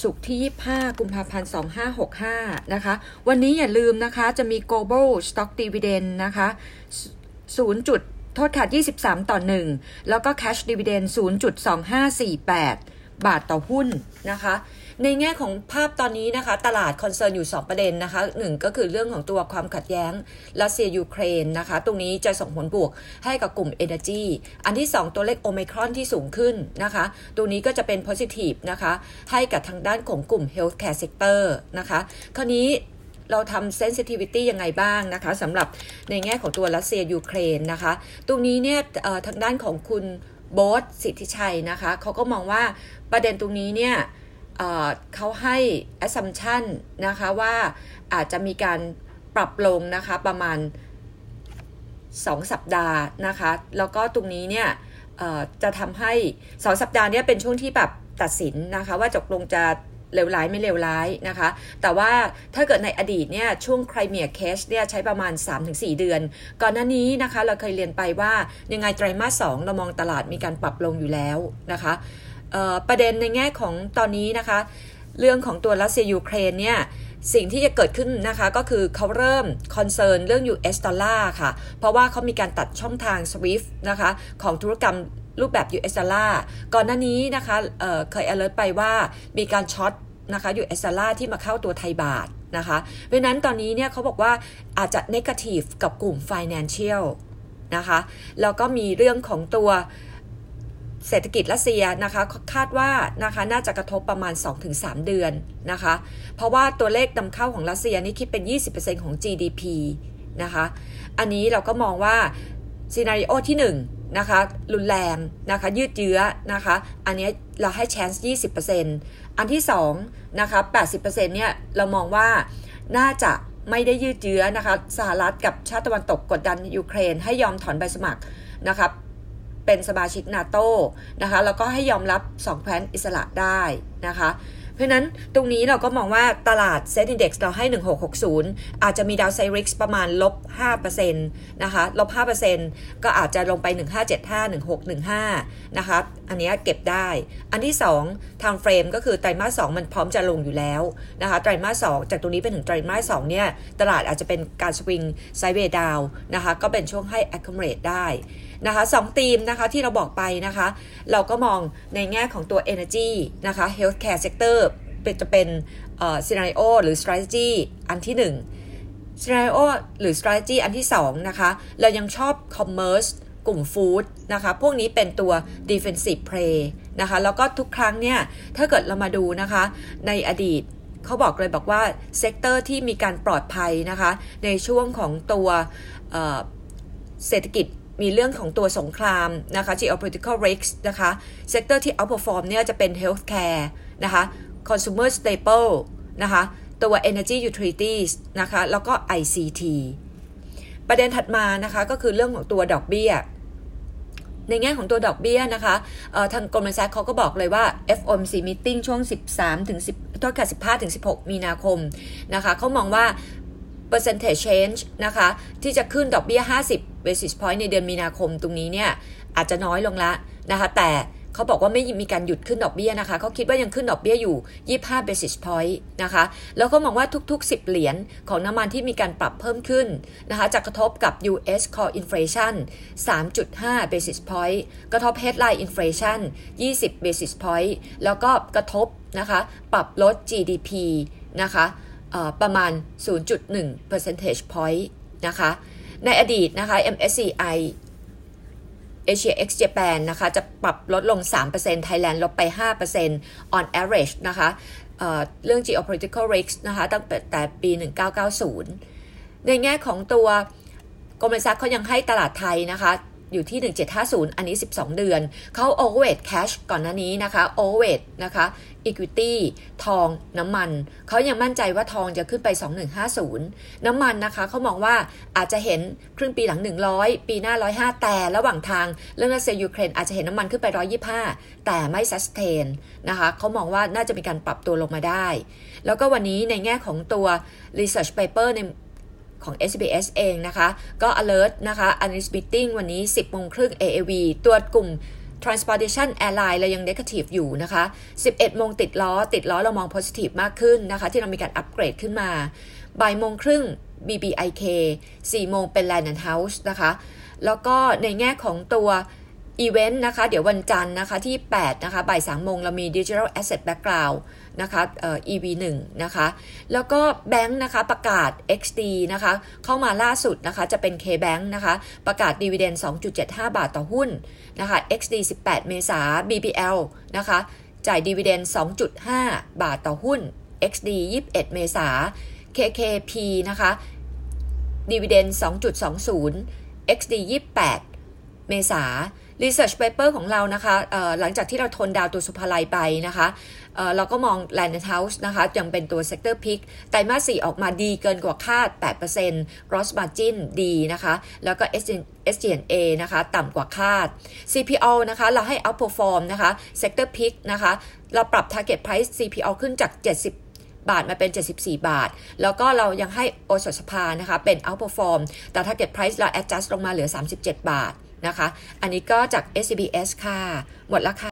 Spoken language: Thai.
ศุกร์ที่ 25 กุมภาพันธ์ 2565 นะคะ วันนี้อย่าลืมนะคะ จะมี global stock dividend นะคะ 0. ขอโทษค่ะ23 ต่อ 1 แล้วก็ cash dividend 0.2548 บาทต่อหุ้นนะคะ ในแง่ของภาพตอนนี้นะคะ ตลาด concern อยู่ 2 ประเด็นนะคะหนึ่งก็คือเรื่องของตัวความขัดแย้งรัสเซียยูเครนนะคะ ตรงนี้จะส่งผลบวกให้กับกลุ่ม Energy อันที่ 2 ตัวเลขโอมิครอนที่สูงขึ้นนะคะ ตัวนี้ก็จะเป็น positive นะคะ ให้กับทางด้านของกลุ่ม healthcare sector นะคะ คราวนี้เราทำ sensitivity ยังไงบ้างนะคะสำหรับในแง่ของตัวรัสเซียยูเครนนะคะ ตรงนี้เนี่ยทางด้านของคุณโบ๊ทสิทธิชัยนะคะเขาก็มองว่าประเด็นตรงนี้เนี่ย เขาให้ assumption นะคะว่าอาจจะมีการปรับลงนะคะประมาณ 2 สัปดาห์นะคะ แล้วก็ตรงนี้เนี่ยจะทำให้2สัปดาห์นี้เป็นช่วงที่แบบตัดสินนะคะว่าจบลงจะเลวร้ายไม่เลวร้ายนะคะ แต่ว่าถ้าเกิดในอดีตเนี่ยช่วงไครเมียเคสเนี่ยใช้ประมาณ 3-4 เดือน ก่อนหน้านี้นะคะเราเคยเรียนไปว่ายังไงไตรมาสสเรามองตลาดมีการปรับลงอยู่แล้วนะคะ ประเด็นในแง่ของตอนนี้นะคะ เรื่องของตัวรัสเซียยูเครนเนี่ยสิ่งที่จะเกิดขึ้นนะคะก็คือเขาเริ่มconcern เรื่อง US ดอลลาร์ค่ะ เพราะว่าเขามีการตัดช่องทาง SWIFT นะคะของธุรกรรมรูปแบบ US ดอลลาร์ก่อนหน้านี้นะคะเคย alert ไปว่ามีการ short นะคะ US ดอลลาร์ที่มาเข้าตัวไทยบาทนะคะเพราะนั้นตอนนี้เนี่ยเขาบอกว่าอาจจะ negative กับกลุ่ม financial นะคะแล้วก็มีเรื่องของตัว เศรษฐกิจรัสเซียนะคะคาดว่านะคะน่าจะกระทบประมาณ 2-3 เดือนนะคะเพราะว่าตัวเลขนำเข้าของรัสเซียนี่คิดเป็น 20%ของ GDP นะคะอันนี้เราก็มองว่าซีนารีโอที่1นะคะรุนแรงนะคะยืดเยื้อนะคะอันนี้เราให้แชนส์20%อันที่2นะคะ80%เนี่ยเรามองว่าน่าจะไม่ได้ยืดเยื้อนะคะสหรัฐกับชาติตะวันตกกดดันยูเครนให้ยอมถอนใบสมัครนะคะ เป็นสมาชิกนาโต้นะคะแล้วก็ให้ยอมรับ2แคว้นอิสระได้นะคะเพราะนั้นตรงนี้เราก็มองว่าตลาดเซ็นดีเด็กเราให้ 1660 อาจจะมีดาวไซริกส์ประมาณลบ5%นะคะลบ5%ก็อาจจะลงไป 1575 1615 นะคะ อันนี้เก็บได้ อันที่2 time frame ก็คือไตรมาส2มันพร้อมจะลงอยู่แล้วนะคะ ไตรมาส2จากตรงนี้เป็นถึงไตรมาส2เนี่ย ตลาดอาจจะเป็นการสวิงไซเวดาวนะคะ ก็เป็นช่วงให้ accumulate ได้ นะคะสองธีมนะคะที่เราบอกไปนะคะ เราก็มองในแง่ของตัว energy นะคะ healthcare sector เป็นจะเป็นเอ่อ scenario หรือ strategy อันที่1 scenario หรือ strategy อันที่2นะคะ เรายังชอบ commerce กลุ่มฟู้ดนะคะ พวกนี้เป็นตัว defensive play นะคะ แล้วก็ทุกครั้งเนี่ย ถ้าเกิดเรามาดูนะคะ ในอดีตเขาบอกเลยบอกว่าsector ที่มีการปลอดภัยนะคะ ในช่วงของตัวเศรษฐกิจ มีเรื่องของตัวสงครามนะคะ geopolitical risks นะคะ sector ที่ outperform เนี่ยจะเป็น healthcare นะคะ consumer staple นะคะตัว energy utilities นะคะแล้วก็ ICT ประเด็นถัดมานะคะก็คือเรื่องของตัวดอกเบี้ย ในแง่ของตัวดอกเบี้ยนะคะทางกลุ่มธนาคารเขาก็บอกเลยว่า FOMC meeting ช่วง 13 ถึง 10โทษค่ะ15 ถึง 16 มีนาคมนะคะเขามองว่า percentage change นะคะ ที่จะขึ้นดอกเบี้ย 50 basis point ในเดือนมีนาคมตรงนี้เนี่ยอาจจะน้อยลงละนะคะ แต่เขาบอกว่าไม่มีการหยุดขึ้นดอกเบี้ยนะคะเขาคิดว่ายังขึ้นดอกเบี้ยอยู่ 25 basis point นะคะ แล้วก็มองว่าทุกๆ 10 เหรียญของน้ำมันที่มีการปรับเพิ่มขึ้นนะคะจะกระทบกับ US core inflation 3.5 basis point กระทบ headline inflation 20 basis point แล้วก็กระทบนะคะ ปรับลด GDP นะคะ ประมาณ 0.1 percentage point นะคะ ในอดีตนะคะ MSCI Asia X Japan นะคะ จะปรับลดลง 3% Thailand ลดไป 5% on average นะคะเเรื่อง geopolitical risk นะคะ ตั้งแต่ปี 1990 ในแง่ของตัวกรมทรัพย์เขายังให้ตลาดไทยนะคะ อยู่ที่ 1750 อันนี้ 12 เดือน เขา overweight cash ก่อนหน้านี้นะคะ overweight นะคะ equity ทองน้ำมัน เขายังมั่นใจว่าทองจะขึ้นไป 2150 น้ำมันนะคะ เขามองว่าอาจจะเห็นครึ่งปีหลัง 100 ปีหน้า 105 แต่ระหว่างทางเรื่องรัสเซียยูเครนอาจจะเห็นน้ำมันขึ้นไป 125 แต่ไม่ sustain นะคะ เขามองว่าน่าจะมีการปรับตัวลงมาได้ แล้วก็วันนี้ในแง่ของตัว research paper ใน ของ SBS เองนะคะ ก็ alert นะคะ analyst meeting วันนี้ 10โมงครึ่ง AAV ตัวกลุ่ม transportation airline เรายัง negative อยู่นะคะ 11 โมงติดล้อ ติดล้อเรามอง positive มากขึ้นนะคะ ที่เรามีการอัปเกรดขึ้นมา บ่ายโมงครึ่ง BBIK 4 โมงเป็น Land and House นะคะ แล้วก็ในแง่ของตัว อีเวนต์นะคะ เดี๋ยววันจันทร์นะคะที่ 8 นะคะบ่าย3โมงเรามี Digital Asset Background นะคะเอ่อ EV1 นะคะ แล้วก็แบงค์นะคะประกาศ XD นะคะ เข้ามาล่าสุดนะคะจะเป็น KBank นะคะ ประกาศดีเวเดน2.75 บาทต่อหุ้นนะคะ XD 18 เมษา BBL นะคะ จ่ายดีเวเดน2.5 บาทต่อหุ้น XD 21 เมษา KKP นะคะดีเวเดน2.20 XD 28 เมษา Research Paper ของเรานะคะหลังจากที่เราทนดาวตัวสุภาลัยไปนะคะเเราก็มอง Land House นะคะยังเป็นตัว Sector Pick ไตรมาส4ออกมาดีเกินกว่าคาด 8% Gross Margin ดีนะคะ แล้วก็ SG&A นะคะ ต่ำกว่าคาด CPO นะคะ เราให้ outperform นะคะ Sector Pick นะคะ เราปรับ Target Price CPO ขึ้นจาก 70บาทมาเป็น 74 บาท แล้วก็เรายังให้โอสถสภานะคะ เป็น outperform แต่ target price เรา adjust ลงมาเหลือ 37 บาท นะคะ อันนี้ก็จาก SCBS ค่ะ หมดแล้วค่ะ